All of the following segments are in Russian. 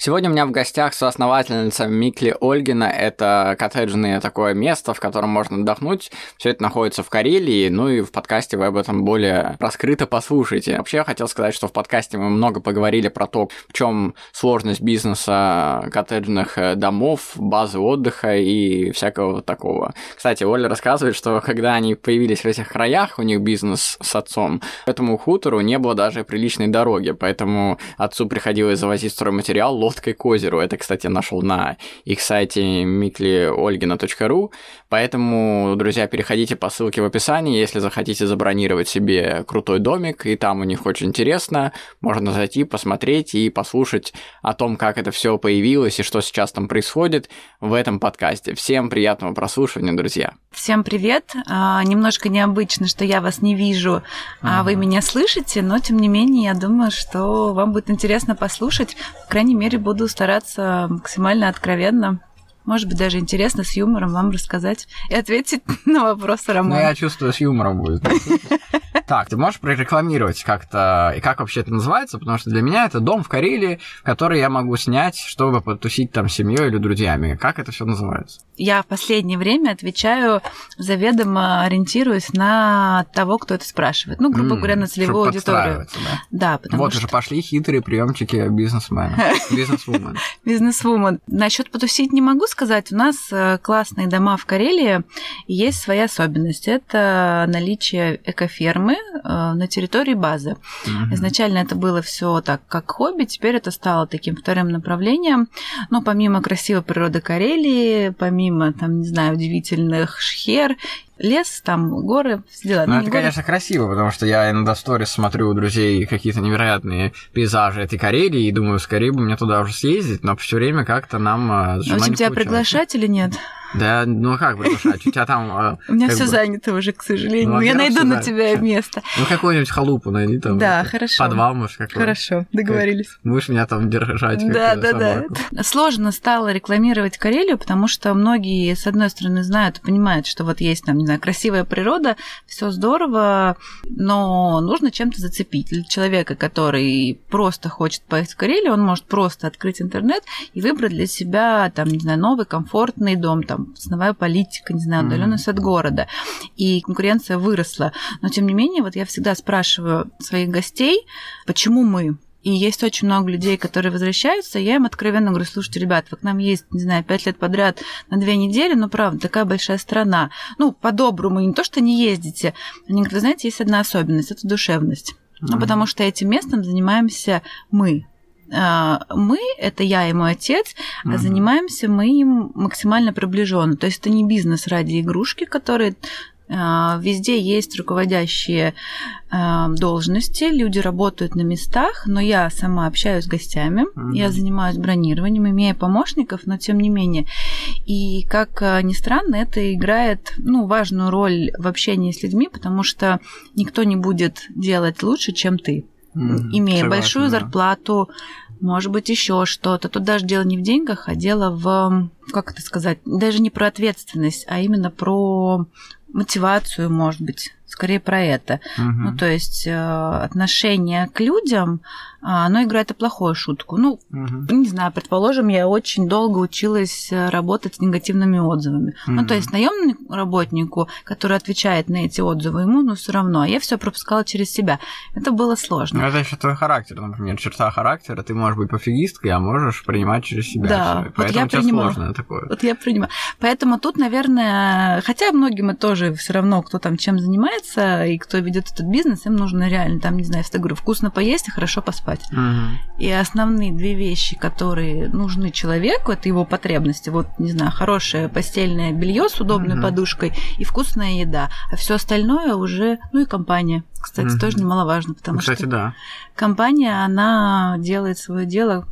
Сегодня у меня в гостях соосновательница Микли Ольгина. Это коттеджное такое место, в котором можно отдохнуть. Все это находится в Карелии, ну и в подкасте вы об этом более раскрыто послушаете. Вообще я хотел сказать, что в подкасте мы много поговорили про то, в чем сложность бизнеса коттеджных э, домов, базы отдыха и всякого такого. Кстати, Оля рассказывает, что когда они появились в этих краях, у них бизнес с отцом, этому хутору не было даже приличной дороги, поэтому отцу приходилось завозить стройматериал, лодкой к озеру. Это, кстати, нашел на их сайте mikliolgina.ru. Поэтому, друзья, переходите по ссылке в описании, если захотите забронировать себе крутой домик, и там у них очень интересно. Можно зайти, посмотреть и послушать о том, как это все появилось и что сейчас там происходит в этом подкасте. Всем приятного прослушивания, друзья. Всем привет. А, немножко необычно, что я вас не вижу, а вы меня слышите, но тем не менее, я думаю, что вам будет интересно послушать. По крайней мере, буду стараться максимально откровенно может быть, даже интересно с юмором вам рассказать и ответить на вопросы Романа. Ну, я чувствую, с юмором будет. Так, ты можешь прорекламировать как-то, и как вообще это называется, потому что для меня это дом в Карелии, который я могу снять, чтобы потусить там семьей или друзьями. Как это все называется? Я в последнее время отвечаю заведомо ориентируюсь на того, кто это спрашивает. Ну, грубо говоря, на целевую аудиторию. Да, да потому вот что... уже пошли хитрые приемчики бизнесмена. Бизнесвумен. Бизнесвумен. Насчет потусить не могу сказать. У нас э, классные дома в Карелии, есть своя особенность. Это наличие экофермы, Э, на территории базы. Угу. Изначально это было все так, как хобби, теперь это стало таким вторым направлением. Но помимо красивой природы Карелии, помимо, там, не знаю, удивительных шхер лес, там горы, все дела. Ну, это, горы. конечно, красиво, потому что я иногда в сторис смотрю у друзей какие-то невероятные пейзажи этой Карелии и думаю, скорее бы мне туда уже съездить, но все время как-то нам э, с а тебя приглашать или нет? Да, ну а как приглашать? У тебя там... А, У меня все занято уже, к сожалению. Ну, Я найду на тебя место. Ну, какую-нибудь халупу найди там. Да, хорошо. Подвал, может, какой Хорошо, договорились. Будешь меня там держать. Да, да, да. Сложно стало рекламировать Карелию, потому что многие, с одной стороны, знают и понимают, что вот есть там, не знаю, красивая природа, все здорово, но нужно чем-то зацепить. Для человека, который просто хочет поехать в Карелию, он может просто открыть интернет и выбрать для себя, там, не знаю, новый комфортный дом, там, там ценовая политика, не знаю, удаленность mm-hmm. от города, и конкуренция выросла. Но тем не менее, вот я всегда спрашиваю своих гостей, почему мы? И есть очень много людей, которые возвращаются, я им откровенно говорю, слушайте, ребят, вы к нам есть, не знаю, пять лет подряд на две недели, но правда, такая большая страна. Ну, по-доброму, не то, что не ездите. Они говорят, вы знаете, есть одна особенность, это душевность. Mm-hmm. Ну, потому что этим местом занимаемся мы, мы, это я и мой отец, угу. занимаемся мы им максимально приближенно. То есть это не бизнес ради игрушки, которые а, Везде есть руководящие а, должности, люди работают на местах, но я сама общаюсь с гостями, mm я занимаюсь бронированием, имея помощников, но тем не менее. И как ни странно, это играет ну, важную роль в общении с людьми, потому что никто не будет делать лучше, чем ты имея согласен, большую да. зарплату, может быть, еще что-то. Тут даже дело не в деньгах, а дело в, как это сказать, даже не про ответственность, а именно про мотивацию, может быть, скорее про это. Угу. Ну, то есть э, отношение к людям, а, оно играет и плохую шутку. Ну, угу. не знаю, предположим, я очень долго училась э, работать с негативными отзывами. Угу. Ну, то есть наемному работнику, который отвечает на эти отзывы, ему ну все равно. А я все пропускала через себя. Это было сложно. Ну, это еще твой характер, например, черта характера. Ты можешь быть пофигисткой, а можешь принимать через себя. Да, всё. Поэтому вот я принимала. сложно такое. Вот я принимаю. Поэтому тут, наверное, хотя многим это тоже все равно, кто там чем занимается и кто ведет этот бизнес, им нужно реально там, не знаю, я говорю, вкусно поесть и хорошо поспать спать. Угу. И основные две вещи, которые нужны человеку, это его потребности. Вот, не знаю, хорошее постельное белье с удобной угу. подушкой и вкусная еда. А все остальное уже, ну и компания. Кстати, угу. тоже немаловажно, потому Кстати, что да. компания, она делает свое дело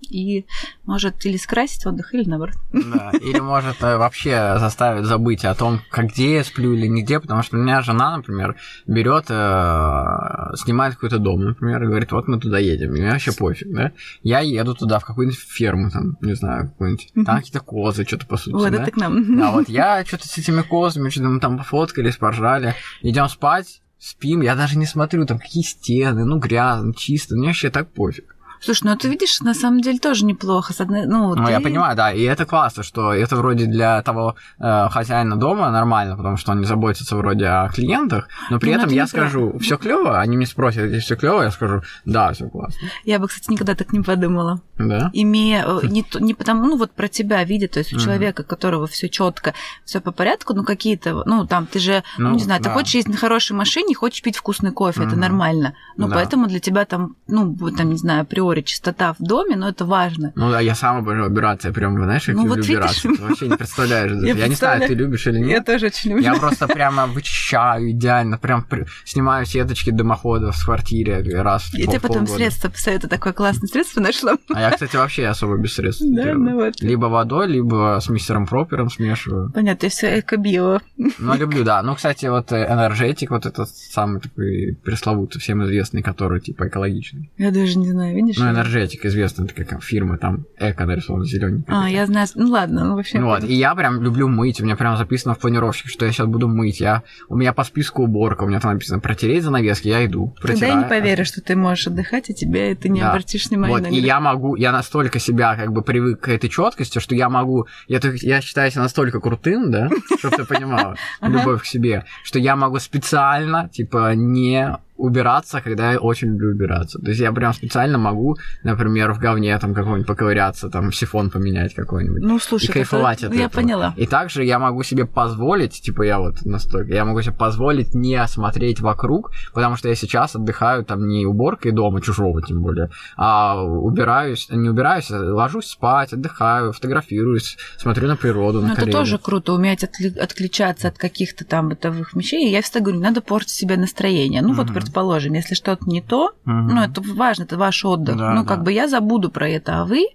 и может или скрасить отдых, или наоборот. Да, или может э, вообще заставить забыть о том, как где я сплю или нигде, потому что у меня жена, например, берет, э, снимает какой-то дом, например, и говорит, вот мы туда едем, и мне вообще пофиг, да? Я еду туда, в какую-нибудь ферму, там, не знаю, какую-нибудь, там какие-то козы, что-то по сути, Вот да? это к нам. А вот я что-то с этими козами, что-то мы там пофоткались, поржали, идем спать, спим, я даже не смотрю, там какие стены, ну грязно, чисто, мне вообще так пофиг. Слушай, ну ты видишь, на самом деле тоже неплохо. С одной, ну, Ну, ты- я понимаю, да, и это классно, что это вроде для того э, хозяина дома нормально, потому что он не заботится вроде о клиентах, но при Ну, этом это я скажу, все клево, они мне спросят, если все клево, я скажу, да, все классно. Я бы, кстати, никогда так не подумала. Да? Имея э, не, то- не потому, ну вот про тебя видя, то есть у Мгм. человека, которого все четко, все по порядку, ну какие-то, ну там ты же, ну, Ну, не знаю, ты да. хочешь ездить на хорошей машине, хочешь пить вкусный кофе, это нормально. Ну Да. поэтому для тебя там, ну там, не знаю, априори чистота в доме, но это важно. Ну да, я сам обожаю убираться, я прям, знаешь, как Ну, люблю вот видишь. убираться. Ты вообще не представляешь. Я Я, не знаю, ты любишь или нет. тоже очень люблю. Я просто прямо вычищаю идеально, прям снимаю сеточки дымоходов в квартире раз Я тебе потом средства посоветую, такое классное средство нашла. А я, кстати, вообще особо без средств Да, ну вот. Либо водой, либо с мистером Пропером смешиваю. Понятно, и все эко-био. Ну, люблю, да. Ну, кстати, вот э, энергетик, вот этот самый такой пресловутый, всем известный, который типа экологичный. Я даже не знаю, видишь? Ну, энергетик известный, такая фирма, там эко нарисована зелененькая. А, я знаю. Ну ладно, ну вообще. Ну вот, и я прям люблю мыть, у меня прям записано в планировке, что я сейчас буду мыть. Я, у меня по списку уборка, у меня там написано протереть занавески, я иду, Тогда я протираю. не поверю, что ты можешь отдыхать, и тебе это не Да. обратишь внимания Вот, на и я могу, я настолько себя как бы привык к этой четкости, что я могу, я, я считаю себя настолько крутым, да, чтобы ты понимала, любовь к себе, что я могу специально, типа, не убираться, когда я очень люблю убираться. То есть я прям специально могу, например, в говне там какой-нибудь поковыряться, там сифон поменять какой-нибудь. Ну, слушай, и кайфовать это- от я этого. поняла. И также я могу себе позволить, типа я вот настолько, я могу себе позволить не смотреть вокруг, потому что я сейчас отдыхаю там не уборкой дома, чужого тем более, а убираюсь, не убираюсь, а ложусь спать, отдыхаю, фотографируюсь, смотрю на природу, Ну, это Карелию. тоже круто, уметь отли- отключаться от каких-то там бытовых вещей. И Я всегда говорю, надо портить себе настроение. Ну, вот, Мгм. Предположим, если что-то не то, Мгм. ну, это важно, это ваш отдых. Да, ну, да. как бы я забуду про это, а вы,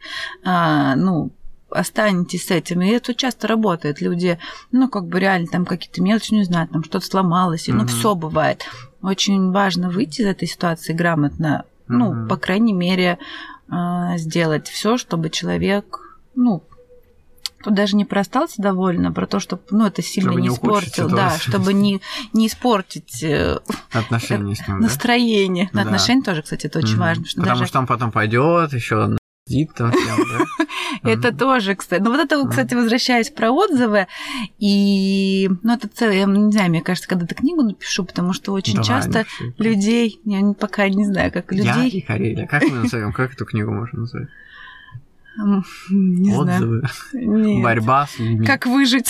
а, ну, останетесь с этим. И это часто работает. Люди, ну, как бы реально там какие-то мелочи, не знаю, там что-то сломалось, и, ну, Мгм. все бывает. Очень важно выйти из этой ситуации грамотно, ну, Мгм. по крайней мере, а, сделать все, чтобы человек, ну, тут даже не про остался довольно, а про то, чтобы, ну, это сильно Чтобы не испортил, да, чтобы не, не испортить э, Отношения с ним, настроение. Да. Отношения тоже, кстати, это очень Мгм. важно, что Потому даже что он потом пойдет, еще там да? Это тоже, кстати. Ну, вот это, кстати, возвращаясь про отзывы. И, ну, это целый, я не знаю, мне кажется, когда-то книгу напишу, потому что очень часто людей, я пока не знаю, как Я и людей, Карелия. Как мы назовем? Как эту книгу можно назвать? Не знаю. Отзывы. Нет. Борьба с людьми. Как выжить?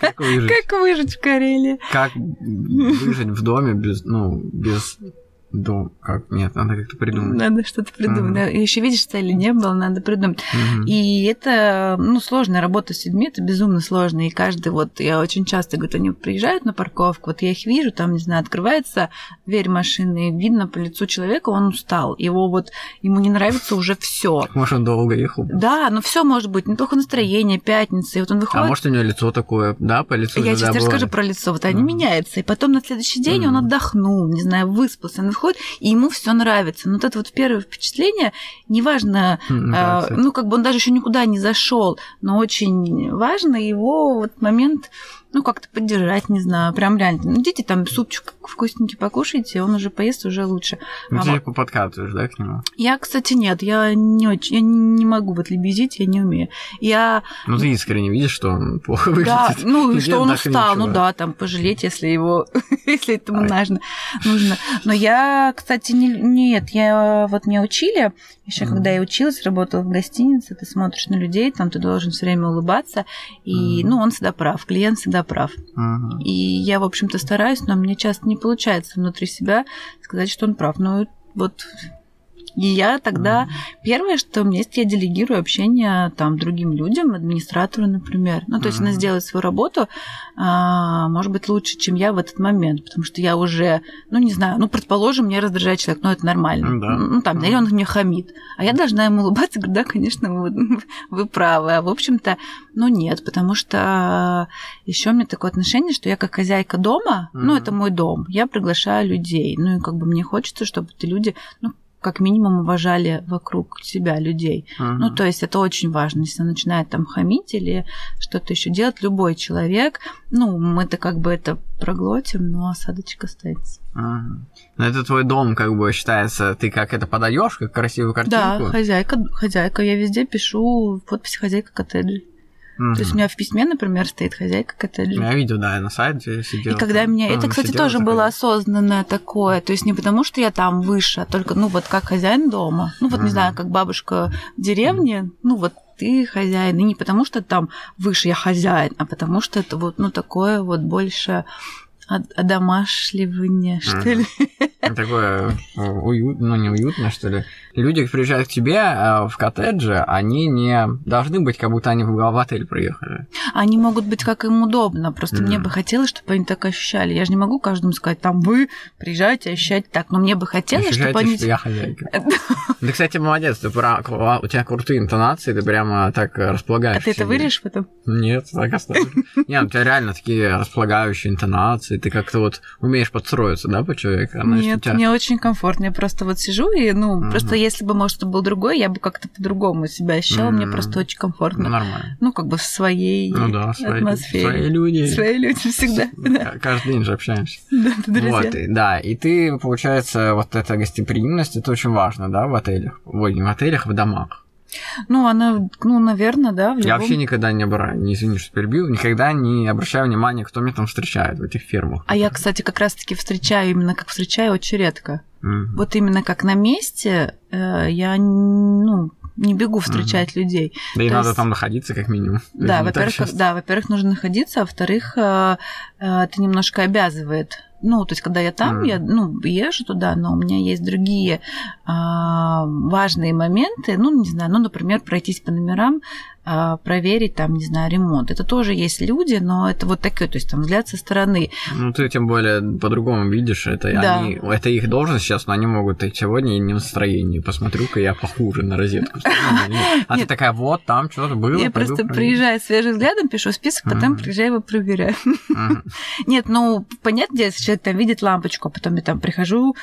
Как выжить? Как выжить в Карелии? Как выжить в доме без, ну, без дом, как, нет, надо как-то придумать. Надо что-то придумать. Мгм. Еще видишь, цели не было, надо придумать. Мгм. И это, ну, сложная работа с людьми, это безумно сложно. И каждый вот, я очень часто говорю, они приезжают на парковку, вот я их вижу, там, не знаю, открывается дверь машины, видно по лицу человека, он устал. Его вот, ему не нравится уже все. Может, он долго ехал? Да, но все может быть, неплохо настроение, пятница, и вот он А выходит. может, у него лицо такое, да, по лицу я сейчас расскажу про лицо. Вот они Мгм. меняются. И потом на следующий день он отдохнул, не знаю, выспался. Он выходит, и ему все нравится. Но вот это вот первое впечатление, неважно, нравится. ну, как бы он даже еще никуда не зашел, но очень важно его вот момент, ну, как-то поддержать, не знаю, прям реально. Ну, идите там супчик вкусненький покушайте, он уже поест, уже лучше. Ну, а ты вот- подкатываешь, да, к нему? Я, кстати, нет, я не очень, я не могу вот лебезить, я не умею. Я, Ну, ты искренне видишь, что он плохо выглядит. да, ну, что он устал, ничего. ну да, там пожалеть, если его, если этому нужно, нужно. Но я, кстати, не, нет, я вот меня учили, еще Мгм. когда я училась, работала в гостинице, ты смотришь на людей, там ты должен все время улыбаться, и, Мгм. ну, он всегда прав, клиент всегда прав. Мгм. И я, в общем-то, стараюсь, но мне часто не получается внутри себя сказать, что он прав. Ну, вот И я тогда mm-hmm. первое, что у меня есть, я делегирую общение там другим людям, администратору, например. Ну, то есть mm-hmm. она сделает свою работу, а, может быть, лучше, чем я в этот момент, потому что я уже, ну, не знаю, ну, предположим, меня раздражает человек, ну, это нормально. Mm-hmm. Ну, там, или он мне хамит. А я должна ему улыбаться, говорю, да, конечно, вы, вы правы. А в общем-то, ну, нет, потому что еще у меня такое отношение, что я как хозяйка дома, mm-hmm. ну, это мой дом, я приглашаю людей. Ну, и как бы мне хочется, чтобы эти люди, ну, как минимум уважали вокруг себя людей. Uh-huh. Ну, то есть это очень важно. Если он начинает там хамить или что-то еще делать, любой человек, ну, мы-то как бы это проглотим, но осадочек останется. Uh-huh. Но это твой дом, как бы считается, ты как это подаешь, как красивую картинку? Да, хозяйка, хозяйка. Я везде пишу подпись хозяйка коттеджа. Угу. То есть у меня в письме, например, стоит хозяйка коттеджа. Я видел, да, я на сайте сидел. И когда меня... Это, кстати, тоже такое. было осознанное такое. То есть не потому, что я там выше, а только, ну, вот как хозяин дома. Ну, вот, угу. не знаю, как бабушка в деревне, ну, вот ты хозяин. И не потому, что там выше я хозяин, а потому что это вот, ну, такое вот больше одомашливание, что ли. Такое э, уютно, ну не уютно, что ли. Люди приезжают к тебе э, в коттедже, они не должны быть, как будто они в отель приехали. Они могут быть как им удобно, просто mm. мне бы хотелось, чтобы они так ощущали. Я же не могу каждому сказать, там, вы приезжаете ощущать так, но мне бы хотелось, Ощущайте, чтобы они... что я хозяйка. Ты, кстати, молодец, ты про... у тебя крутые интонации, ты прямо так располагаешь. А ты это вырежешь потом? Нет, так оставлю. Нет, у тебя реально такие располагающие интонации, ты как-то вот умеешь подстроиться, да, по человеку? А Нет, тебя... мне очень комфортно. Я просто вот сижу и, ну, mm-hmm. просто если бы, может, был другой, я бы как-то по-другому себя ощущала. Mm-hmm. Мне просто очень комфортно. Ну, нормально. Ну, как бы в своей ну, да, свои, атмосфере. Свои люди. Свои люди всегда. Каждый день же общаемся. Да, друзья. Вот, и, да, и ты, получается, вот эта гостеприимность, это очень важно, да, в отелях? Не в отелях, в домах. Ну, она, ну, наверное, да. Любом... Я вообще никогда не обращаю, не извини, что перебил, никогда не обращаю внимания, кто меня там встречает в этих фирмах. А я, кстати, как раз-таки встречаю именно как встречаю очень редко. Mm-hmm. Вот именно как на месте э, я, ну, не бегу встречать mm-hmm. людей. Да и надо есть... там находиться как минимум. Да, во-первых, да, во-первых, нужно находиться, а во-вторых, э, это немножко обязывает ну, то есть, когда я там, mm. я, ну, езжу туда, но у меня есть другие а, важные моменты, ну, не знаю, ну, например, пройтись по номерам, а, проверить там, не знаю, ремонт. Это тоже есть люди, но это вот такое, то есть там взгляд со стороны. Ну, ты тем более по-другому видишь, это, да. они, это их должность сейчас, но они могут и сегодня не в настроении. Посмотрю-ка я похуже на розетку. А ты такая, вот, там что-то было. Я просто приезжаю свежим взглядом, пишу список, потом приезжаю его проверяю. Нет, ну, понятно, если человек там видит лампочку, а потом я там прихожу,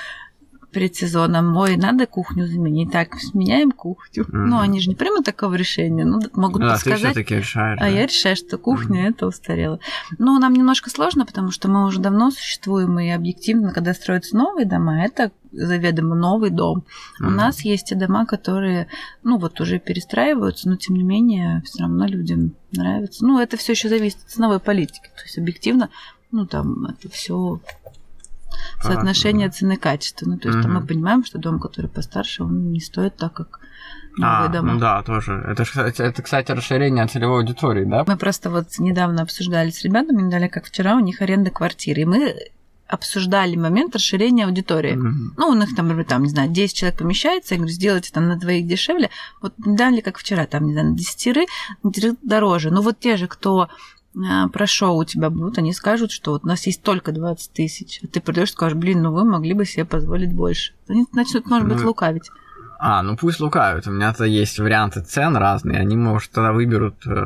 перед сезоном, ой, надо кухню заменить, так, меняем кухню. Mm-hmm. Ну, они же не примут такого решения, ну, могут да, подсказать. Ты решаешь, а да? я решаю, что кухня mm-hmm. это устарело. Ну, нам немножко сложно, потому что мы уже давно существуем, и объективно, когда строятся новые дома, это заведомо новый дом. Mm-hmm. У нас есть и дома, которые, ну, вот уже перестраиваются, но тем не менее, все равно людям нравится. Ну, это все еще зависит от ценовой политики. То есть объективно, ну, там это все соотношение цены-качества. Ну, то есть угу. мы понимаем, что дом, который постарше, он не стоит так, как новые а, дома. Ну да, тоже. Это, это, кстати, расширение целевой аудитории, да? Мы просто вот недавно обсуждали с ребятами, недали как вчера, у них аренда квартиры. И мы обсуждали момент расширения аудитории. Mm-hmm. Ну, у них там, там, не знаю, 10 человек помещается, я говорю, сделайте там на двоих дешевле. Вот недавно, как вчера, там, не знаю, на 10 дороже. Ну, вот те же, кто а, про шоу у тебя будут, они скажут, что вот у нас есть только 20 тысяч. А ты придешь и скажешь, блин, ну вы могли бы себе позволить больше. Они начнут, может быть, ну, лукавить. А, ну пусть лукавят. У меня-то есть варианты цен разные. Они, может, тогда выберут, э,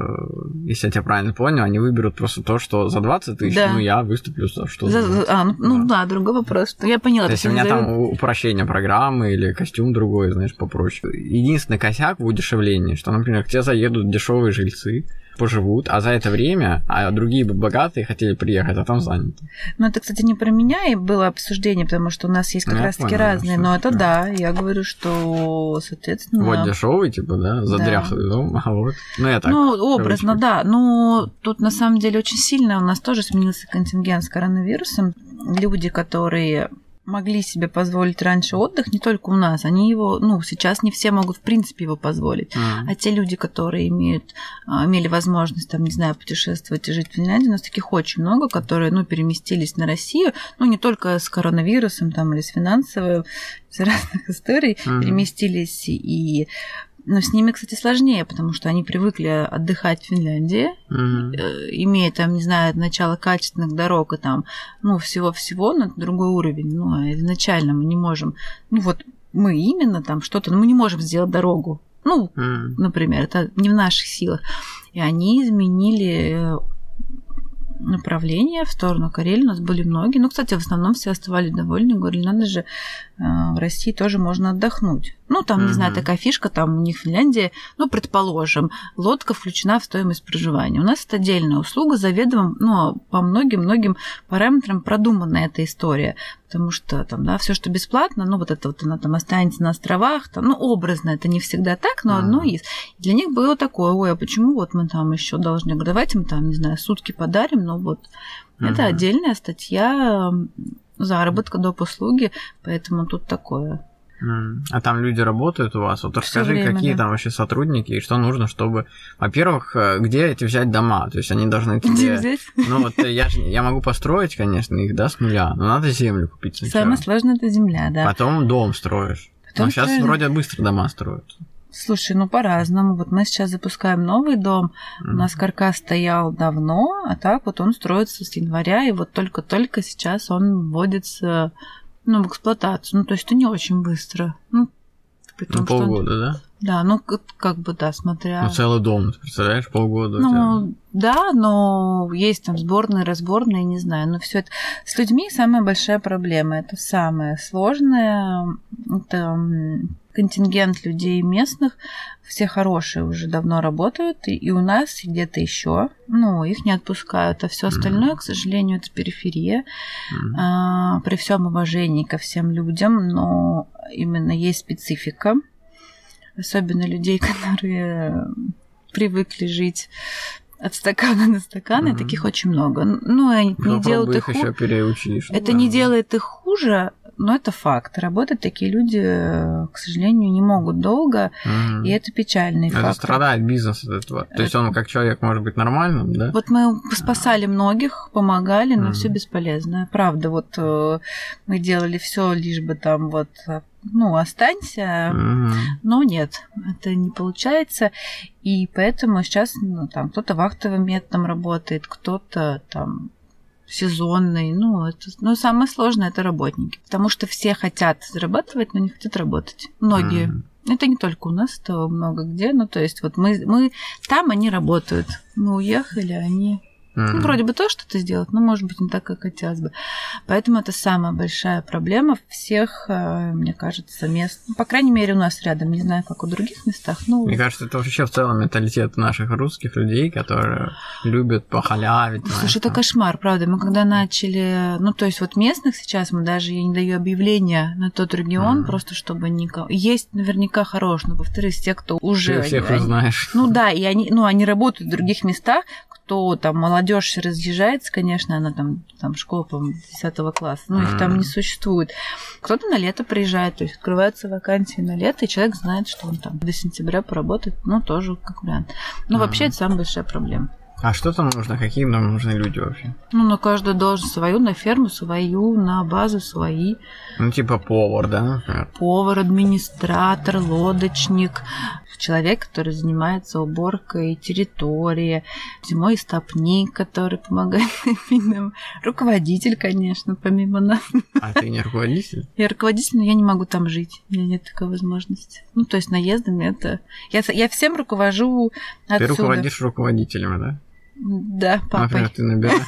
если я тебя правильно понял, они выберут просто то, что за 20 тысяч, да. ну я выступлю за что за, за А, ну, ну да. да, другой вопрос. Я поняла. То есть у меня там упрощение программы или костюм другой, знаешь, попроще. Единственный косяк в удешевлении, что, например, к тебе заедут дешевые жильцы, поживут, а за это время, а другие богатые хотели приехать, а там заняты. Ну, это, кстати, не про меня и было обсуждение, потому что у нас есть как ну, раз-таки разные, но это да, я говорю, что, соответственно... Вот дешевый, типа, да, за да. дряхлый дом, а вот, ну, я так. Ну, образно, да, но тут на самом деле очень сильно у нас тоже сменился контингент с коронавирусом. Люди, которые могли себе позволить раньше отдых, не только у нас, они его, ну, сейчас не все могут в принципе его позволить. Мгм. А те люди, которые имеют, а, имели возможность, там, не знаю, путешествовать и жить в Финляндии, у нас таких очень много, которые, ну, переместились на Россию, ну, не только с коронавирусом там или с финансовой, с разных историй, Мгм. переместились и но с ними, кстати, сложнее, потому что они привыкли отдыхать в Финляндии, э, имея там, не знаю, начало качественных дорог и там, ну, всего-всего, но это другой уровень. Ну, а изначально мы не можем, ну, вот мы именно там что-то, но мы не можем сделать дорогу. Ну, Мгм. например, это не в наших силах. И они изменили э, направление в сторону Карелии. У нас были многие. Ну, кстати, в основном все оставались довольны. Говорили, надо же, в России тоже можно отдохнуть. Ну, там, не знаю, такая фишка, там у них в Финляндии, ну, предположим, лодка включена в стоимость проживания. У нас это отдельная услуга, заведомо, ну, по многим-многим параметрам продумана эта история. Потому что там, да, все, что бесплатно, ну, вот это вот она там останется на островах, там, ну, образно, это не всегда так, но одно Мгм. из. И для них было такое, ой, а почему вот мы там еще должны, давайте мы там, не знаю, сутки подарим, но вот это Мгм. отдельная статья заработка доп. услуги, поэтому тут такое. А там люди работают у вас? Вот расскажи, время, какие да. там вообще сотрудники и что нужно, чтобы, во-первых, э, где эти взять дома? То есть они должны Где тебе... взять? Ну вот э, я, ж- я могу построить, конечно, их, да, с нуля, но надо землю купить сначала. Самое сложное это земля, да. Потом дом строишь. Потом но сейчас строим. вроде быстро дома строят. Слушай, ну по-разному. Вот мы сейчас запускаем новый дом. У нас каркас стоял давно, а так вот он строится с января, и вот только-только сейчас он вводится ну, в эксплуатацию. Ну, то есть это не очень быстро. Ну, при том, Ну, что он- полгода, да? Да, ну как, бы да, смотря. Ну, целый дом, ты представляешь, полгода. у тебя. Ну, да, но есть там сборные, разборные, не знаю. Но все это с людьми самая большая проблема. Это самое сложное. Это контингент людей местных. Все хорошие уже давно работают. И, и у нас, и где-то еще. Ну, их не отпускают. А все остальное, к сожалению, это периферия. Мгм. А, при всем уважении ко всем людям, но именно есть специфика, особенно людей, которые привыкли жить от стакана на стакан, и Мгм. таких очень много. Ну, и они не Попробуй делают их их еще переучишь. Это не делает их хуже, но это факт. Работать такие люди, э, к сожалению, не могут долго, Мгм. и это печальный Это факт. страдает бизнес от этого. То есть он как человек может быть нормальным, да? Вот мы спасали многих, помогали, но Мгм. все бесполезно. Правда, вот э, мы делали все, лишь бы там вот, э, ну, останься, Мгм. но нет, это не получается. И поэтому сейчас ну, там кто-то вахтовым методом работает, кто-то там сезонный. Ну, это, ну, самое сложное это работники. Потому что все хотят зарабатывать, но не хотят работать. Многие. Мгм. Это не только у нас, это много где. Ну, то есть, вот мы, мы там, они работают. Мы уехали, они ну, Мгм. вроде бы тоже что-то сделать, но, может быть, не так, как хотелось бы. Поэтому это самая большая проблема всех, э, мне кажется, мест. Ну, По крайней мере, у нас рядом. Не знаю, как в других местах. Ну, Мне кажется, это вообще в целом менталитет наших русских людей, которые любят похалявить. Ну, знаешь, Слушай, это там. кошмар, правда. Мы когда начали, ну, то есть вот местных сейчас мы даже, я не даю объявления на тот регион, Мгм. просто чтобы никого... Есть наверняка хорош, но, повторюсь, те, кто уже... Ты всех они- знаешь. Ну да, и они, ну, они работают в других местах, кто там молодежь разъезжается, конечно, она там, там школа, по-моему, 10 класса, ну, их там не существует. Кто-то на лето приезжает, то есть открываются вакансии на лето, и человек знает, что он там до сентября поработает, ну, тоже как вариант. Мгм. вообще это самая большая проблема. А что там нужно? Какие нам нужны люди вообще? Ну, на каждую должность свою, на ферму свою, на базу свои. Ну, типа повар, да? Повар, администратор, лодочник, человек, который занимается уборкой территории, зимой стопник, который помогает нам, руководитель, конечно, помимо нас. А ты не руководитель? Я руководитель, но я не могу там жить, у меня нет такой возможности. Ну, то есть наездами это... Я, я всем руковожу Ты отсюда. руководишь руководителями, да? Да, папой. Например, ты набираешь.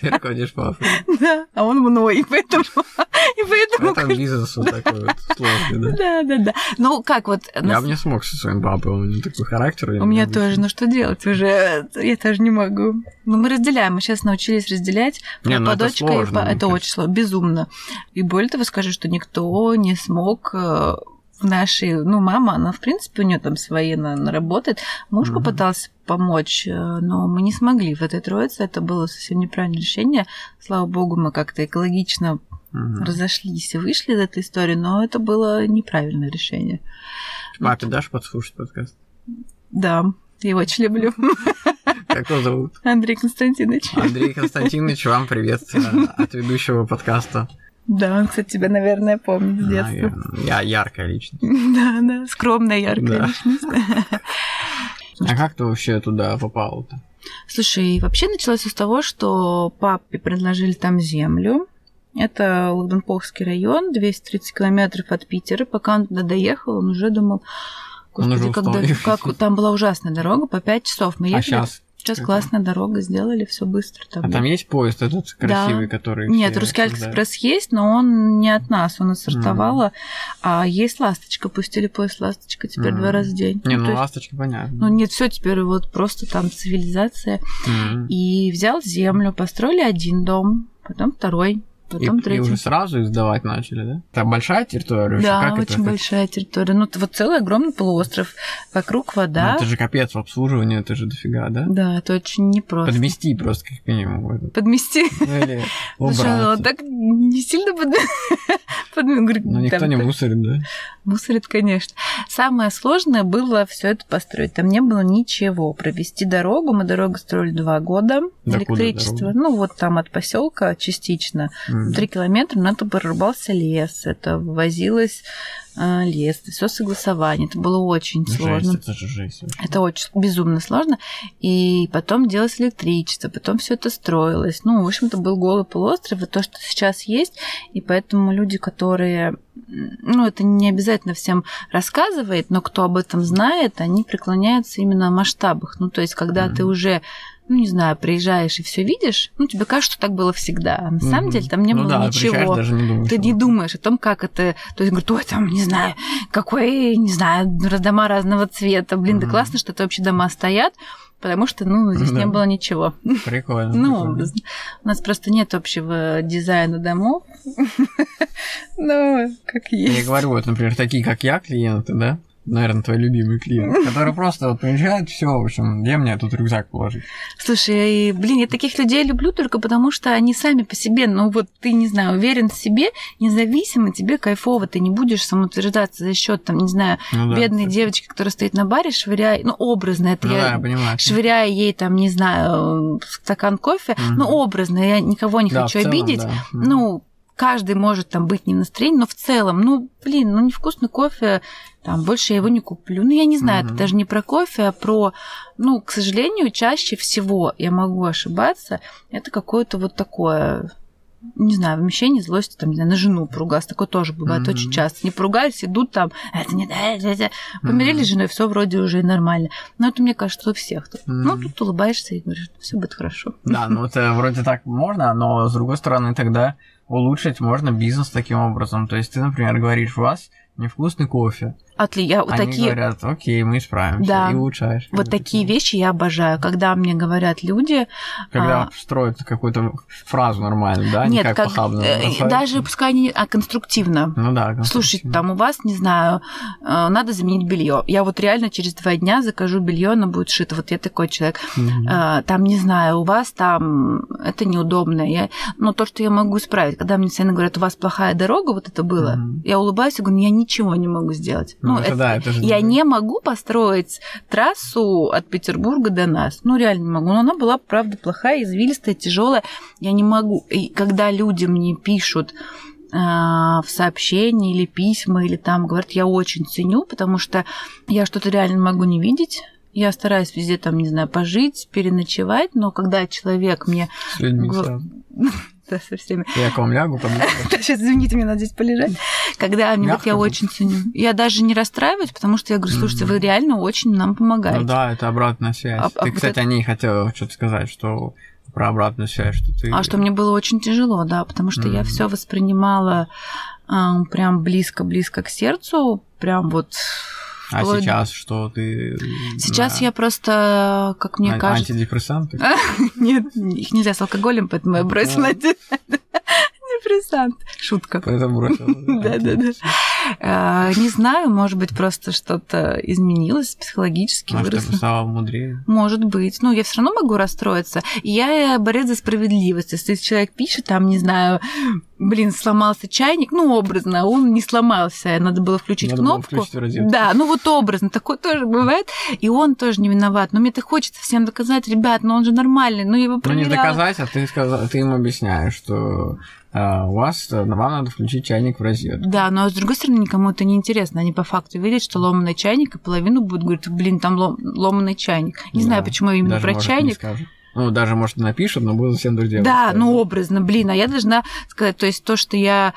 Ты руководишь папой. Да, а он мной, и поэтому... И поэтому... Это бизнес вот такой вот сложный, да? Да, да, да. Ну, как вот... на Я бы не смог со своим папой, у него такой характер. У меня тоже, ну что делать уже? Я тоже не могу. Ну, мы разделяем, мы сейчас научились разделять. Не, ну это сложно, это очень сложно, безумно. И более того, скажу, что никто не смог э, в нашей... Ну, мама, она, в принципе, у нее там свои, она работает. Муж Мгм. попытался помочь, э, но мы не смогли в этой троице. Это было совсем неправильное решение. Слава богу, мы как-то экологично угу. разошлись и вышли из этой истории, но это было неправильное решение. Папе дашь подслушать подкаст? Да, я его очень люблю. Как его зовут? Андрей Константинович. Андрей Константинович, вам привет от ведущего подкаста. Да, он, кстати, тебя, наверное, помнит с детства. Я яркая личность. Да, да, скромная яркая да. личность. А как ты вообще туда попал-то? Слушай, вообще началось с того, что папе предложили там землю. Это Лагденпохский район, 230 километров от Питера. Пока он туда доехал, он уже думал, господи, когда, как там была ужасная дорога, по 5 часов мы а ехали. А сейчас? Сейчас это... классная дорога, сделали все быстро. Там. А там есть поезд этот красивый, да. который... Нет, Русский Экспресс есть, но он не от нас, он от Сартовала. Mm. А есть Ласточка, пустили поезд Ласточка теперь mm. два раза в день. Не, ну, ну Ласточка понятно. Ну нет, все теперь вот просто там цивилизация. Mm. И взял землю, построили один дом, потом второй, Потом и, третий. И уже сразу издавать начали, да? Там большая территория? Да, как очень это? большая территория. Ну, вот целый огромный полуостров, вокруг вода. Ну, это же капец в обслуживании, это же дофига, да? Да, это очень непросто. Подмести просто, как минимум. Подмести? Ну, Слушай, так не сильно под... под... Ну, никто не мусорит, да? Мусорит, конечно. Самое сложное было все это построить. Там не было ничего. Провести дорогу. Мы дорогу строили два года. Электричество. Ну, вот там от поселка частично. Три километра, но это прорубался лес. Это вывозилось а, лес, все согласование. Это было очень жесть, сложно. Это же жесть. Это очень безумно сложно. И потом делалось электричество, потом все это строилось. Ну, в общем-то, был голый полуостров, и то, что сейчас есть. И поэтому люди, которые ну, это не обязательно всем рассказывает, но кто об этом знает, они преклоняются именно о масштабах. Ну, то есть, когда mm-hmm. ты уже ну, не знаю, приезжаешь и все видишь, ну, тебе кажется, что так было всегда. А на mm-hmm. самом деле там не ну, было да, ничего. Даже не думаешь, Ты не думаешь о том, как это. То есть, говорит, ой, там, не знаю, какой, не знаю, дома разного цвета. Блин, mm-hmm. да классно, что это вообще дома стоят потому что, ну, здесь да. не было ничего. Прикольно. Ну, прикольно. у нас просто нет общего дизайна домов. Ну, как есть. Я говорю, вот, например, такие, как я, клиенты, да? Наверное, твой любимый клиент, который просто вот приезжает, все, в общем, где мне тут рюкзак положить? Слушай, блин, я таких людей люблю только потому, что они сами по себе, ну вот ты, не знаю, уверен в себе, независимо, тебе кайфово, ты не будешь самоутверждаться за счет, там, не знаю, ну, да, бедной кстати. девочки, которая стоит на баре, швыряя, ну, образно это ну, я, да, я понимаю. швыряя ей, там, не знаю, стакан кофе, угу. ну, образно, я никого не да, хочу целом, обидеть, да. ну, каждый может там быть не в настроении, но в целом, ну, блин, ну невкусный кофе, там, больше я его не куплю. Ну, я не знаю, mm-hmm. это даже не про кофе, а про, ну, к сожалению, чаще всего, я могу ошибаться, это какое-то вот такое, не знаю, вымещение злости, там, не знаю, на жену поругаться. Такое тоже бывает mm-hmm. очень часто. Не поругались, идут там, это не да, это, это. Помирились mm-hmm. с женой, все вроде уже нормально. Но это, мне кажется, у всех. Mm-hmm. Ну, тут улыбаешься и говоришь, все будет хорошо. Да, ну это вроде так можно, но с другой стороны тогда улучшить можно бизнес таким образом. То есть ты, например, говоришь, у вас невкусный кофе. Отли... Я, вот Они такие... говорят, окей, мы справимся, да. и улучшаешь. Вот такие вещи я обожаю, когда мне говорят люди... Когда а... строят какую-то фразу нормальную, да, Нет, не как, как похабно. Э, даже пускай не а конструктивно. Ну да, Слушай, там у вас, не знаю, э, надо заменить белье. Я вот реально через два дня закажу белье, оно будет шито. Вот я такой человек. Угу. Там, не знаю, у вас там это неудобно. Я... Но то, что я могу исправить, когда мне постоянно говорят, у вас плохая дорога, вот это было, угу. я улыбаюсь и говорю, я ничего не могу сделать. Ну, ну это, это, да, это же... Я не могу построить трассу от Петербурга до нас. Ну, реально не могу. Но она была, правда, плохая, извилистая, тяжелая. Я не могу. И когда люди мне пишут, а, в сообщении или письма, или там говорят, я очень ценю, потому что я что-то реально могу не видеть. Я стараюсь везде там, не знаю, пожить, переночевать, но когда человек мне... С людьми да, со всеми. Я к вам лягу, под Сейчас, извините, мне надо здесь полежать. Когда мне говорят, я очень ценю. Я даже не расстраиваюсь, потому что я говорю, слушайте, вы реально очень нам помогаете. Ну да, это обратная связь. А, ты, а кстати, о ней хотела что-то сказать, что про обратную связь, что ты... А что мне было очень тяжело, да, потому что я все воспринимала прям близко-близко к сердцу, прям вот а Вплоть... сейчас что ты? Сейчас да. я просто, как мне а- кажется... Антидепрессанты? Нет, их нельзя с алкоголем, поэтому я бросила антидепрессант. Шутка. Поэтому бросила. Да-да-да. А, не знаю, может быть, просто что-то изменилось психологически. Может, ты стала мудрее? Может быть. Ну, я все равно могу расстроиться. Я борец за справедливость. Если человек пишет, там, не знаю, блин, сломался чайник, ну, образно, а он не сломался, надо было включить Надо было кнопку. включить розетку. да, ну вот образно, такое тоже бывает, и он тоже не виноват. Но мне так хочется всем доказать, ребят, ну он же нормальный, ну я его Ну, не проверяла. доказать, а ты, сказал, ты им объясняешь, что а, у вас, э, вам надо включить чайник в розетку. Да, но с другой стороны, никому это не интересно. Они по факту видят, что ломанный чайник, и половину будут говорить, блин, там лом- ломанный чайник. Не Да. знаю, почему именно Даже, про может, чайник. Ну, даже, может, напишут, но будут всем друзьям. Да, ну образно, блин, а я должна сказать, то есть то, что я,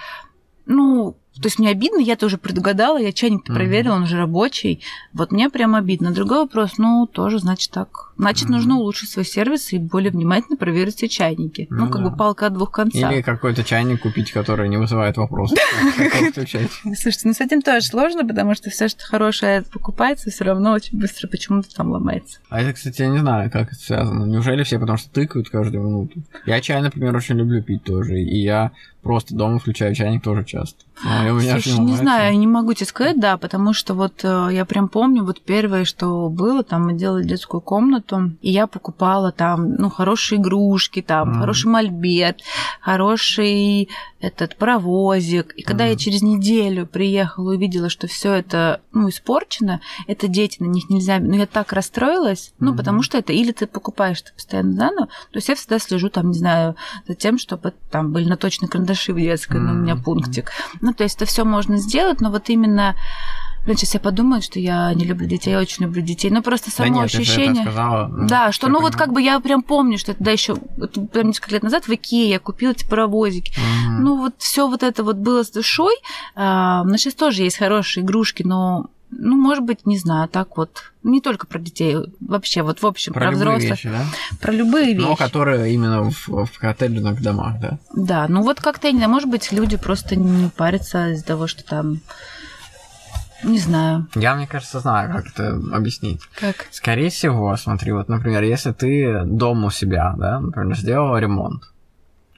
ну, то есть мне обидно, я тоже предугадала, я чайник Мгм. проверила, он уже рабочий. Вот мне прям обидно. Другой вопрос, ну, тоже, значит, так. Значит, Мгм. нужно улучшить свой сервис и более внимательно проверить все чайники. Ну, Ну как да. бы палка о двух концах. Или какой-то чайник купить, который не вызывает вопросов. Слушайте, ну с этим тоже сложно, потому что все, что хорошее покупается, все равно очень быстро почему-то там ломается. А это, кстати, я не знаю, как это связано. Неужели все потому что тыкают каждую минуту? Я чай, например, очень люблю пить тоже. И я просто дома включаю чайник тоже часто. Но и у меня Слушай, не ломается. знаю, я не могу тебе сказать, да, потому что вот э, я прям помню, вот первое, что было, там мы делали детскую комнату, и я покупала там, ну, хорошие игрушки, там, Мгм. хороший мольберт, хороший этот паровозик. И когда я Мгм. через неделю приехала и увидела, что все это, ну, испорчено, это дети, на них нельзя... Ну, я так расстроилась, ну, Мгм. потому что это или ты покупаешь это постоянно заново, то есть я всегда слежу там, не знаю, за тем, чтобы там были наточные карандаши в детской, ну, у меня пунктик. Ну, то есть это все можно сделать, но вот именно... Блин, сейчас я подумаю, что я не люблю детей, я очень люблю детей. Ну, просто Да само нет, ты же это ощущение... сказала, Да, что, ну вот понимаю. как бы я прям помню, что это да, еще прям несколько лет назад в Икее я купила эти паровозики. Мгм. Ну вот все вот это вот было с душой. А, но сейчас тоже есть хорошие игрушки, но ну, может быть, не знаю, так вот. Не только про детей, вообще, вот в общем, про, Про взрослых, вещи, да? про любые вещи. Но которые именно в, в коттеджных домах, да? Да, ну вот как-то, не знаю, может быть, люди просто не парятся из-за того, что там, не знаю, Я, мне кажется, знаю, как это объяснить. как. Скорее всего, смотри, вот, например, если ты дома у себя, да, например, сделал ремонт,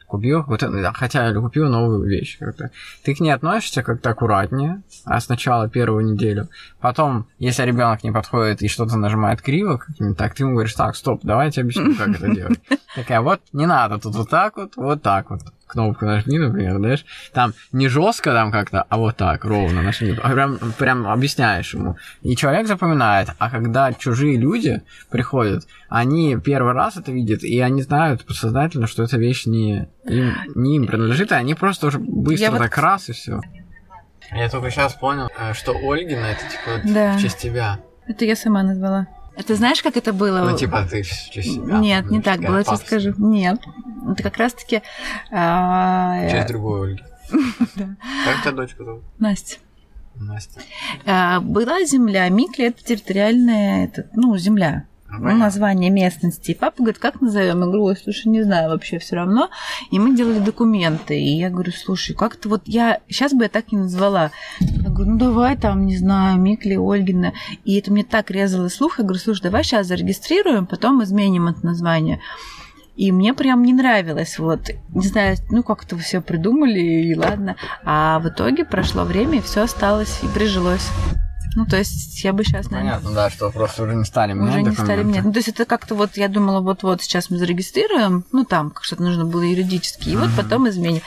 купил да, хотя или купил новую вещь как-то, ты к ней относишься как-то аккуратнее, а сначала первую неделю, потом, если ребенок не подходит и что-то нажимает криво, как-нибудь так, ты ему говоришь, так, стоп, давайте объясню, как это делать. Такая, вот, не надо, тут вот так вот, вот так вот. Кнопку нажми, например, знаешь, там не жестко там как-то, а вот так, ровно нажми. А Прям, прям объясняешь ему. И человек запоминает, а когда чужие люди приходят, они первый раз это видят, и они знают подсознательно, что эта вещь не им, не им принадлежит, и они просто уже быстро Я вот- так раз и все. Я только сейчас понял, э, что Ольгина это типа Да. в честь тебя. Это я сама назвала. Это знаешь, как это было? Ну, типа ты себя. Нет, не так было, я скажу. Нет. Это как раз-таки В честь другой Ольги. Как тебя дочка зовут? Настя. Настя. А, Была земля. Микли это территориальная, это, ну, земля. Ну, Ну, название местности. И папа говорит, как назовем? Я говорю, слушай, не знаю вообще все равно. И мы делали документы. И я говорю, слушай, как-то вот я... Сейчас бы я так не назвала. Я говорю, ну давай там, не знаю, Микли, Ольгина. И это мне так резало слух. Я говорю, слушай, давай сейчас зарегистрируем, потом изменим это название. И мне прям не нравилось, вот, не знаю, ну как-то все придумали, и ладно. А в итоге прошло время, и все осталось, и прижилось. Ну, то есть я бы сейчас, наверное, Понятно, да, что просто уже не стали менять уже не стали документы. менять. Ну, то есть это как-то вот, я думала, вот-вот сейчас мы зарегистрируем, ну, там что-то нужно было юридически, и вот потом изменим.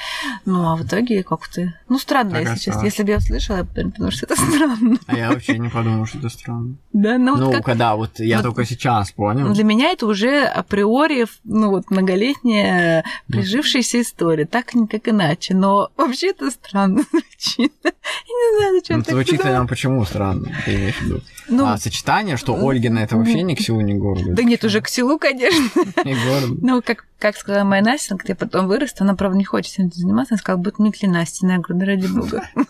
Ну, а в итоге как-то... Ну, странно, Так если осталось. честно. Если бы я услышала, я подумала, что это странно. А я вообще не подумал, что это странно. Да, ну, Ну, вот как... когда вот я вот- только сейчас понял. Для меня это уже априори, ну, вот многолетняя прижившаяся история. Так никак иначе. Но вообще это странно звучит. Я не знаю, зачем Ну, так звучит сказала. нам почему странно, ты имеешь в виду? Ну, а сочетание, что Ольгина это вообще ни к селу, ни к городу. да нет, уже к селу, конечно. Городу. Ну, как, как сказала моя Настя, когда я потом вырасту, она, правда, не хочет этим заниматься, она сказала, будет Митли Настя. Я говорю, ну, ради бога.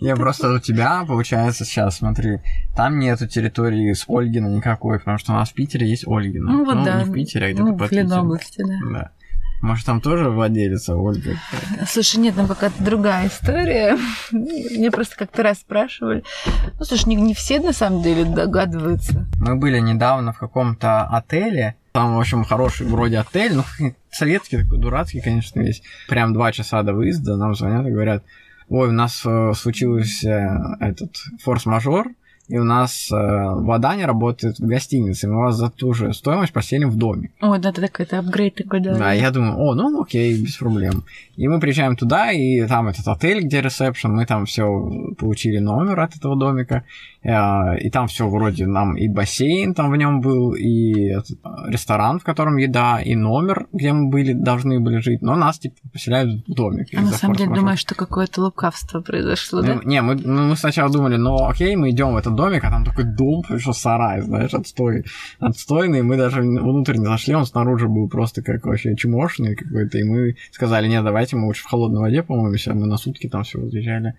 Я просто у тебя, получается, сейчас, смотри, там нету территории с Ольгина никакой, потому что у нас в Питере есть Ольгина. Ну, вот да. не в Питере, а где-то Ну, под Питером. да. Да. Может, там тоже владелица Ольга? Слушай, нет, там какая-то другая история. Мне просто как-то раз спрашивали. Ну, слушай, не, не все на самом деле догадываются. Мы были недавно в каком-то отеле. Там, в общем, хороший вроде отель, ну, советский такой, дурацкий, конечно, весь. Прям два часа до выезда нам звонят и говорят, ой, у нас э, случился этот форс-мажор, и у нас э, вода не работает в гостинице, мы вас за ту же стоимость поселим в доме. Ой, да, это такой это апгрейд такой, да. Да, я думаю, о, ну окей, без проблем. И мы приезжаем туда, и там этот отель, где ресепшн, мы там все получили номер от этого домика, и там все вроде нам и бассейн там в нем был, и ресторан, в котором еда, и номер, где мы были, должны были жить, но нас типа поселяют в домик. А на самом деле думаешь, что какое-то лукавство произошло, да? Ну, Не, мы, ну, мы сначала думали, ну окей, мы идем в этот домик, а там такой дом, что сарай, знаешь, отстой, отстойный, мы даже внутрь не зашли, он снаружи был просто как вообще чумошный какой-то, и мы сказали, нет, давайте мы лучше в холодной воде помоемся, мы на сутки там все разъезжали.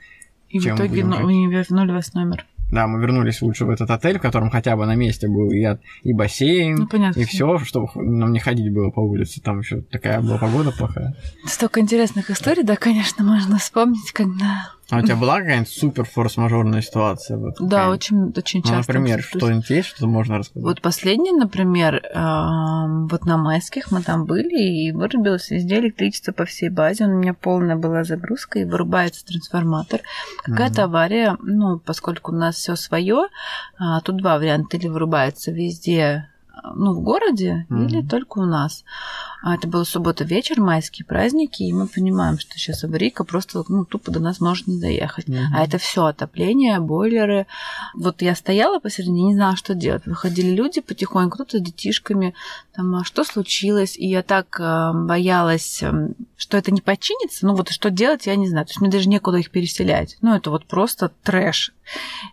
И в итоге ну, они вернули вас номер. Да, мы вернулись лучше в этот отель, в котором хотя бы на месте был и, от- и бассейн, Ну, понятно. и все, чтобы нам не ходить было по улице, там еще такая была погода плохая. Столько интересных историй, да, конечно, можно вспомнить, когда... А у тебя была какая-нибудь супер форс-мажорная ситуация? Вот, Да, очень, очень Ну, часто. например, кстати. что-нибудь есть, что можно рассказать? Вот последний, например, вот на майских мы там были, и вырубилось везде электричество по всей базе. У меня полная была загрузка, и вырубается трансформатор. Какая-то авария, ну, поскольку у нас все свое, а, тут два варианта. Или вырубается везде, ну, в городе, Мгм. или только у нас. А это была суббота вечер, майские праздники, и мы понимаем, что сейчас аварийка просто, ну, тупо до нас может не доехать. Мгм. А это все отопление, бойлеры. Вот я стояла посередине, не знала, что делать. Выходили люди потихоньку, кто-то с детишками. Там, а что случилось? И я так э, боялась, эм, что это не починится. Ну вот что делать, я не знаю. То есть мне даже некуда их переселять. Ну это вот просто трэш.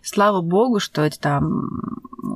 Слава богу, что эти там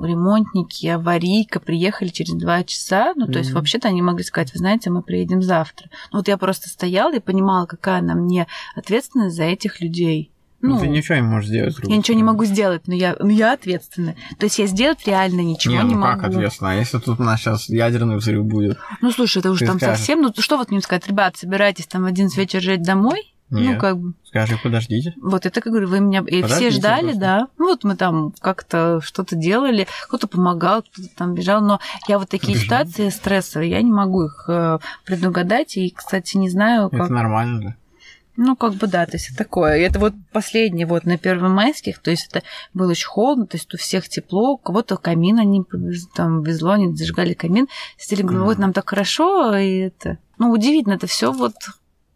ремонтники, аварийка приехали через два часа. Ну, то есть, Мгм. вообще-то они могли сказать, вы знаете, мы приедем завтра. Ну, вот я просто стояла и понимала, какая на мне ответственность за этих людей. Ну, Ну, ты ничего не можешь сделать. я ничего не могу сделать, но я, но я ответственна. То есть я сделать реально ничего не, не, ну могу. как ответственно? А если тут у нас сейчас ядерный взрыв будет? Ну слушай, это уже Ты там скажешь. совсем. Ну что вот мне сказать, ребят, собирайтесь там в 11 вечера жить домой. Ну, Нет. как бы. Скажи, подождите. Вот это, как говорю, вы меня... И все ждали, просто. да. Ну, вот мы там как-то что-то делали, кто-то помогал, кто-то там бежал. Но я вот такие Бежал. ситуации стрессовые, я не могу их э, предугадать. И, кстати, не знаю, как... Это нормально же. Ну, как бы да, то есть это такое. Это вот последний вот на Первомайских, то есть это было очень холодно, то есть у всех тепло, у кого-то камин они там везло, они зажигали камин, сидели, говорю, вот нам так хорошо, и это... Ну, удивительно, это все вот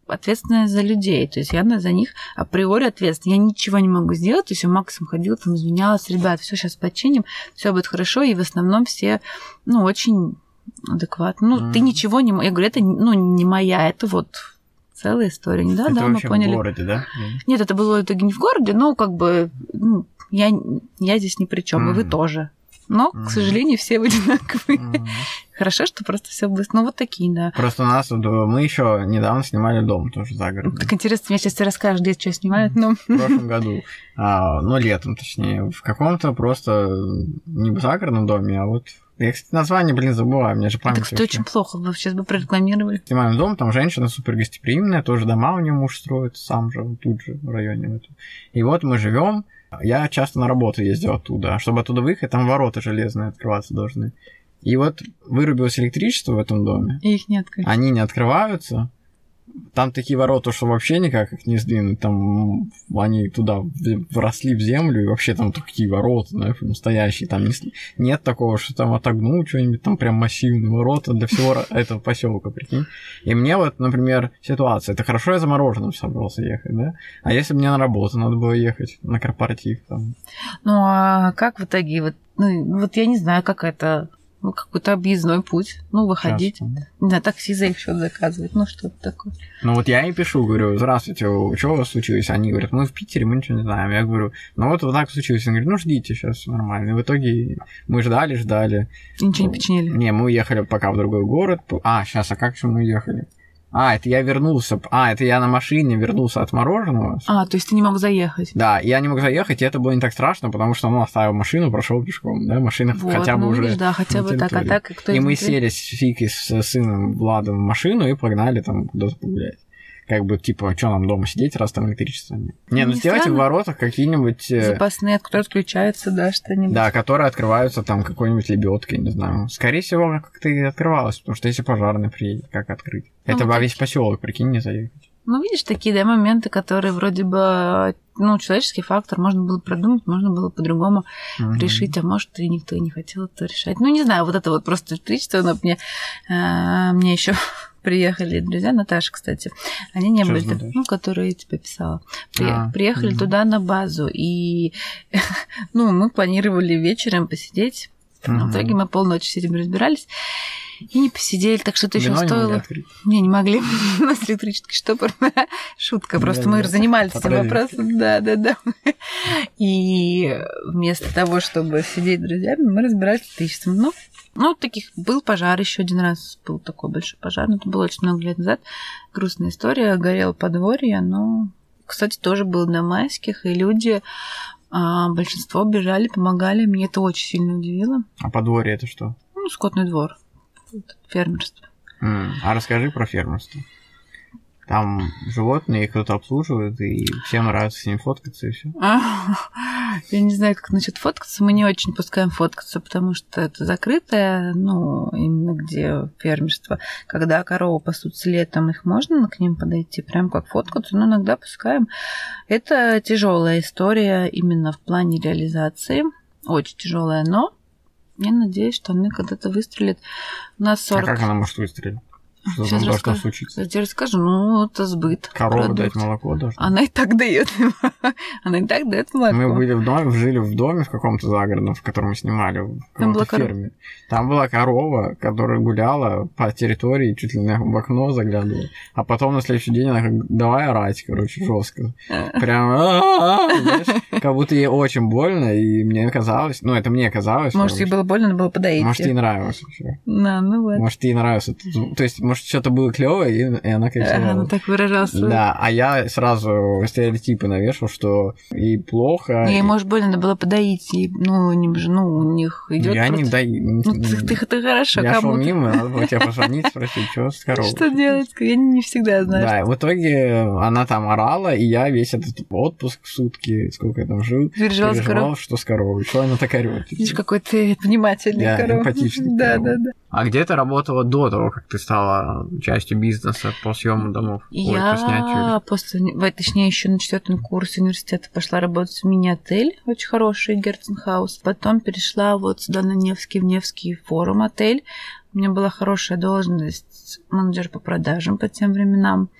ответственность за людей. То есть я за них априори ответственна. Я ничего не могу сделать. То есть я максимум ходила, там извинялась, ребят, все сейчас починим, все будет хорошо. И в основном все, ну, очень адекватно. Ну, ты Мгм. ничего не... Я говорю, это, ну, не моя, это вот целая история. Да, это да, мы поняли. в городе, да? Нет, это было итоге не в городе, но как бы ну, я, я здесь ни при чем, и вы тоже. Но, Мгм. к сожалению, все вы одинаковые. Мгм. Хорошо, что просто все быстро. Ну, вот такие, да. Просто у нас, вот, мы еще недавно снимали дом тоже за городом. Так интересно, мне сейчас ты расскажешь, где что снимают, ну. В прошлом году. А, ну, летом, точнее. В каком-то просто не в загородном доме, а вот... Я, кстати, название, блин, забываю, мне же память Это, кстати, вообще. очень плохо. Вы сейчас бы прорекламировали. Снимаем дом, там женщина супер гостеприимная, тоже дома у нее муж строит, сам же, тут же, в районе. И вот мы живем. Я часто на работу ездил оттуда. А чтобы оттуда выехать, там ворота железные открываться должны. И вот вырубилось электричество в этом доме. И их нет, конечно. Они не открываются. Там такие ворота, что вообще никак их не сдвинуть. Там они туда вросли в землю, и вообще там такие ворота, знаешь, настоящие. Там не нет такого, что там отогнул что-нибудь, там прям массивные ворота для всего этого поселка, прикинь. И мне вот, например, ситуация. Это хорошо, я за мороженым собрался ехать, да? А если мне на работу надо было ехать, на корпоратив там? Ну, а как в итоге? Вот, ну, вот я не знаю, как это... Ну, какой-то объездной путь. Ну, выходить. Часто. Не знаю, такси за их счет заказывать. Ну, что-то такое. Ну вот я и пишу, говорю, здравствуйте, что у вас случилось? Они говорят, мы в Питере, мы ничего не знаем. Я говорю, ну вот вот так случилось. Они говорят, ну ждите, сейчас все нормально. И в итоге мы ждали, ждали. И ничего не починили. Не, мы уехали пока в другой город. А, сейчас, а как же мы уехали? А, это я вернулся. А, это я на машине вернулся от мороженого. А, то есть ты не мог заехать. Да, я не мог заехать, и это было не так страшно, потому что, ну, оставил машину, прошел пешком, да, машина Вот, хотя бы ну, уже видишь, да, хотя бы так, а так, и кто и мы сели с Фикой с сыном Владом в машину и погнали там куда-то погулять. Как бы, типа, что нам дома сидеть, раз там электричества нет? Не, ну Не сделайте в странно. воротах какие-нибудь... э, Запасные, от которых отключаются, да, что-нибудь. Да, которые открываются там какой-нибудь лебедкой, не знаю. Скорее всего, как-то и открывалось, потому что если пожарный приедет, как открыть? Ну, Это вот весь поселок, прикинь, не заехать. Ну, видишь, такие, да, моменты, которые вроде бы, ну, человеческий фактор, можно было продумать, можно было по-другому Мгм. решить, а может, и никто и не хотел это решать. Ну, не знаю, вот это вот просто электричество, оно мне, а, мне еще приехали друзья, Наташа, кстати, они не Что были, Наташа? ну, которую я тебе писала, При- А, приехали мгм. туда на базу, и, ну, мы планировали вечером посидеть, Мгм. в итоге мы полночи с этим разбирались, и не посидели, так что это еще не стоило... открыть? Не, не могли. У нас электрический штопор. Шутка, просто мы занимались этим вопросом. Да, да, да. И вместо того, чтобы сидеть с друзьями, мы разбирались с электричеством. Ну, ну, таких был пожар еще один раз. Был такой большой пожар, но это было очень много лет назад. Грустная история. Горело подворье, но, кстати, тоже был на майских, и люди, а, большинство бежали, помогали. Мне это очень сильно удивило. А подворье это что? Ну, скотный двор, фермерство. М, А расскажи про фермерство. Там животные, кто-то обслуживает, и всем нравится с ними фоткаться, и все. Я не знаю, как насчет фоткаться. Мы не очень пускаем фоткаться, потому что это закрытое, ну, именно где фермерство. Когда коровы пасутся летом, их можно к ним подойти, прям как фоткаться, но иногда пускаем. Это тяжелая история именно в плане реализации. Очень тяжелая, но я надеюсь, что она когда-то выстрелит. У нас 40... А как она может выстрелить? Что Сейчас там должно случиться? Я тебе расскажу. Ну, это сбыт. Корова дать продукт. молоко должна? Она и так дает. Она и так дает молоко. Мы были в доме, жили в доме в каком-то загородном, в котором мы снимали, в Там была каком-то корова? ферме. Там была корова, которая гуляла по территории, чуть ли не в окно заглядывала. А потом на следующий день она как давай орать, короче, жестко. Прям «А-а-а», знаешь, как будто ей очень больно, и мне казалось, ну это мне казалось. Может, ей было больно, надо было подоить. Может, ей нравилось вообще. Да, ну вот. Может, ей звук. То есть, может, что-то было клевое, и, и она кайфовала. Она так выражала свою... Да, а я сразу стереотипы навешал, что ей плохо. Ей, и- может, больно было подоить. ей, ну, ну, у них идет. Я не дай. Ну, ты, ты, ты хорошо, Я шел мимо, надо было тебе позвонить, спросить, что с коровой. Что делать? Я не всегда знаю. Да, и в итоге она там орала, и я весь этот отпуск в сутки, сколько я там жил, переживал, корову. что с коровой. Что она так орёт. Видишь, какой ты внимательный Я корова. эмпатичный Да, корова. да, да. А где ты работала до того, как ты стала частью бизнеса по съему домов? Ой, по снятию? Я после, точнее, еще на четвертом курсе университета пошла работать в мини-отель, очень хороший, Герценхаус. Потом перешла вот сюда на Невский, в Невский форум отель. У меня была хорошая должность менеджер по продажам по тем временам.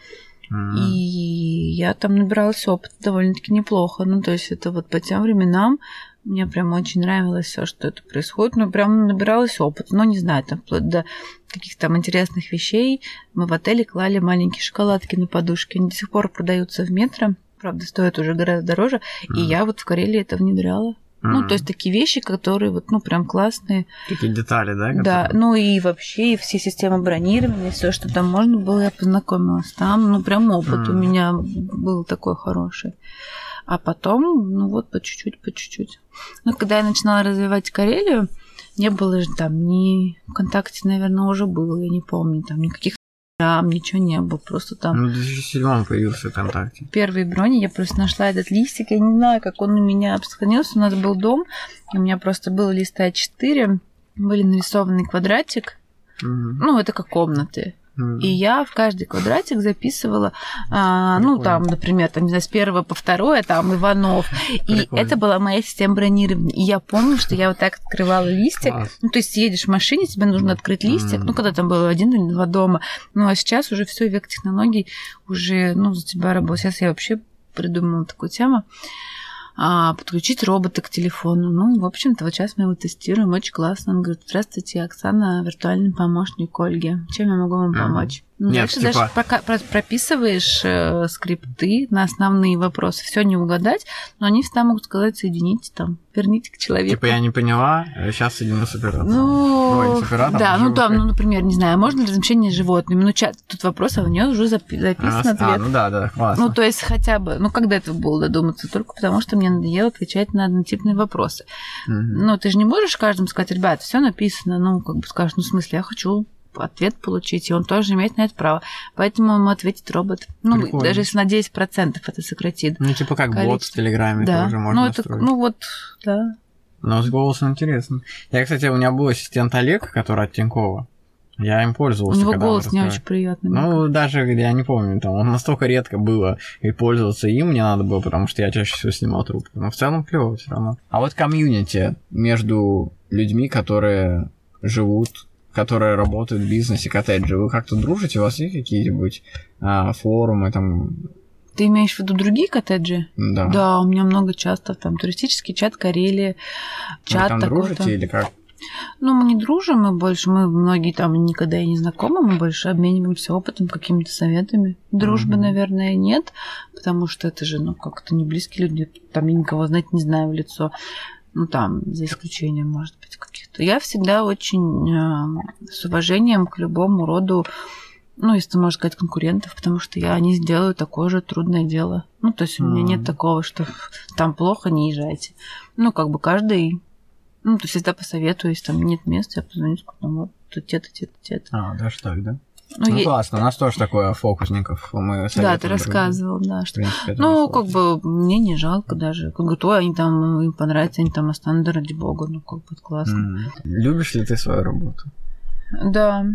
И я там набиралась опыта довольно-таки неплохо. Ну, то есть это вот по тем временам мне прям очень нравилось все, что это происходит. Ну, прям набиралась опыт. Ну, не знаю, там вплоть до каких-то там интересных вещей. Мы в отеле клали маленькие шоколадки на подушке. Они до сих пор продаются в метро. Правда, стоят уже гораздо дороже. И М. я вот в Карелии это внедряла. Ну, то есть такие вещи, которые вот, ну, прям классные. Такие детали, да? Да, которые- ну и вообще и все системы бронирования, все, что там можно было, я познакомилась там. Ну, прям опыт у меня был такой хороший. А потом, ну вот, по чуть-чуть, по чуть-чуть. Ну, когда я начинала развивать Карелию, не было же там ни ВКонтакте, наверное, уже было, я не помню, там никаких там ничего не было, просто там Ну, в 2007 появился ВКонтакте. первые брони, я просто нашла этот листик, я не знаю, как он у меня сохранился, у нас был дом, у меня просто был лист А4, были нарисованный квадратик, Мгм. ну, это как комнаты. И я в каждый квадратик записывала, а, ну, Прикольно. там, например, там, не знаю, с первого по второе, там, Иванов. И это была моя система бронирования. И я помню, что я вот так открывала листик. Класс. Ну, то есть едешь в машине, тебе нужно открыть листик. Ну, когда там было один или два дома. Ну, а сейчас уже все век технологий уже, ну, за тебя работает. Сейчас я вообще придумала такую тему. А, подключить робота к телефону. Ну, в общем-то, вот сейчас мы его тестируем. Очень классно. Он говорит, здравствуйте, Оксана, виртуальный помощник Ольги. Чем я могу вам помочь? Ну, Нет, дальше типа- даже пока про- прописываешь э, скрипты на основные вопросы. Все не угадать, но они всегда могут сказать, соедините там, верните к человеку. Типа я не поняла, сейчас соединю с оператором. Ну, Ой, с оператором, да, ну там, ну, например, не знаю, можно ли размещение с животными? Ну, чат, тут вопрос, а у нее уже запи- записан А, ответ. а, ну да, да, классно. Ну, то есть хотя бы, ну, когда это было додуматься? Только потому, что мне надоело отвечать на однотипные вопросы. Мгм. Ну, ты же не можешь каждому сказать, ребят, все написано, ну, как бы скажешь, ну, в смысле, я хочу ответ получить, и он тоже имеет на это право. Поэтому ему ответит робот. Ну, Прикольно. даже если на 10% это сократит. Ну, типа как бот в количество. Телеграме Да, тоже ну, можно это, настроить. ну, вот, да. Но с голосом интересно. Я, кстати, у меня был ассистент Олег, который от Тинькова. Я им пользовался. У него голос не очень приятный. Ну, даже, я не помню, там, он настолько редко было, и пользоваться им мне надо было, потому что я чаще всего снимал трубку. Но в целом клево все равно. А вот комьюнити между людьми, которые живут, которые работают в бизнесе коттеджи, вы как-то дружите? У вас есть какие-нибудь а, форумы там? Ты имеешь в виду другие коттеджи? Да. Да, у меня много чатов, там туристический чат Карелии, Вы чат там такой-то. дружите или как? Ну, мы не дружим, мы больше, мы многие там никогда и не знакомы, мы больше обмениваемся опытом, какими-то советами. Дружбы, Мгм. наверное, нет, потому что это же, ну, как-то не близкие люди, там я никого знать не знаю в лицо. Ну, там, за исключением, может быть, каких-то. Я всегда очень э, с уважением к любому роду, ну, если можно сказать, конкурентов, потому что я не сделаю такое же трудное дело. Ну, то есть у меня нет такого, что там плохо, не езжайте. Ну, как бы каждый ну, то есть всегда посоветую, если там нет места, я позвоню, скажу, ну, вот, те-то, те-то, те-то. А, даже так, да? Ну, Ну, е- классно, у нас тоже такое фокусников. Мы да, ты рассказывал, да, В что... принципе, Ну, как бы, мне не жалко даже. Как бы, то они там, им понравится, они там останутся, да ради бога, ну, как бы, классно. М. Любишь ли ты свою работу? Да,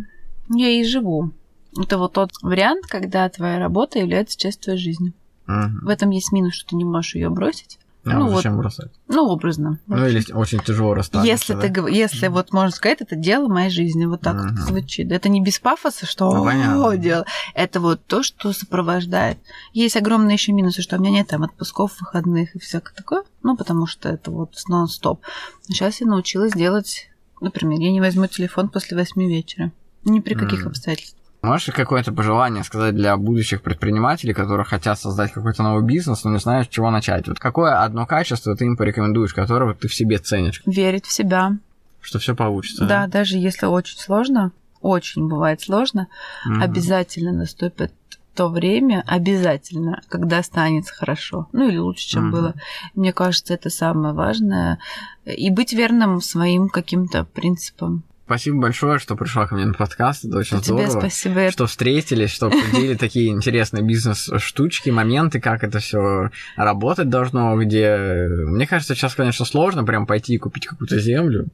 я и живу. Это вот тот вариант, когда твоя работа является частью твоей жизни. Мгм. В этом есть минус, что ты не можешь ее бросить. А, ну, зачем бросать? Ну, образно. Ну, или очень тяжело расстаться. Если да? ты если вот можно сказать, это дело моей жизни, вот так Мгм. вот звучит. Это не без пафоса, что Ну, понятно. «О, дело. Это вот то, что сопровождает. Есть огромные еще минусы, что у меня нет там отпусков, выходных и всякое такое. Ну, потому что это вот нон-стоп. Сейчас я научилась делать, например, я не возьму телефон после восьми вечера. Ни при каких Мгм. обстоятельствах. Можешь какое-то пожелание сказать для будущих предпринимателей, которые хотят создать какой-то новый бизнес, но не знают, с чего начать? Вот какое одно качество ты им порекомендуешь, которого ты в себе ценишь, Верить в себя. что все получится? Да, даже если очень сложно, очень бывает сложно, Мгм. обязательно наступит то время, обязательно, когда станет хорошо. Ну или лучше, чем Мгм. было. Мне кажется, это самое важное. И быть верным своим каким-то принципам. Спасибо большое, что пришла ко мне на подкаст. Это очень Тебе здорово. спасибо. Что встретились, что обсудили такие интересные бизнес-штучки, моменты, как это все работать должно, где... Мне кажется, сейчас, конечно, сложно прям пойти и купить какую-то землю.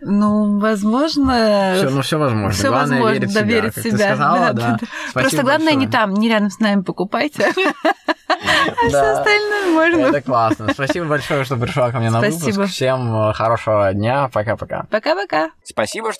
Ну, возможно... Все, ну все возможно. всё главное возможно, верить да, себя. в как себя. Ты сказала, Да, да. да, Просто главное не большое. там, не рядом с нами покупайте, а все Да. остальное можно. Это классно. Спасибо большое, что пришла ко мне на выпуск. Всем хорошего дня. Пока-пока. Пока-пока. Спасибо, что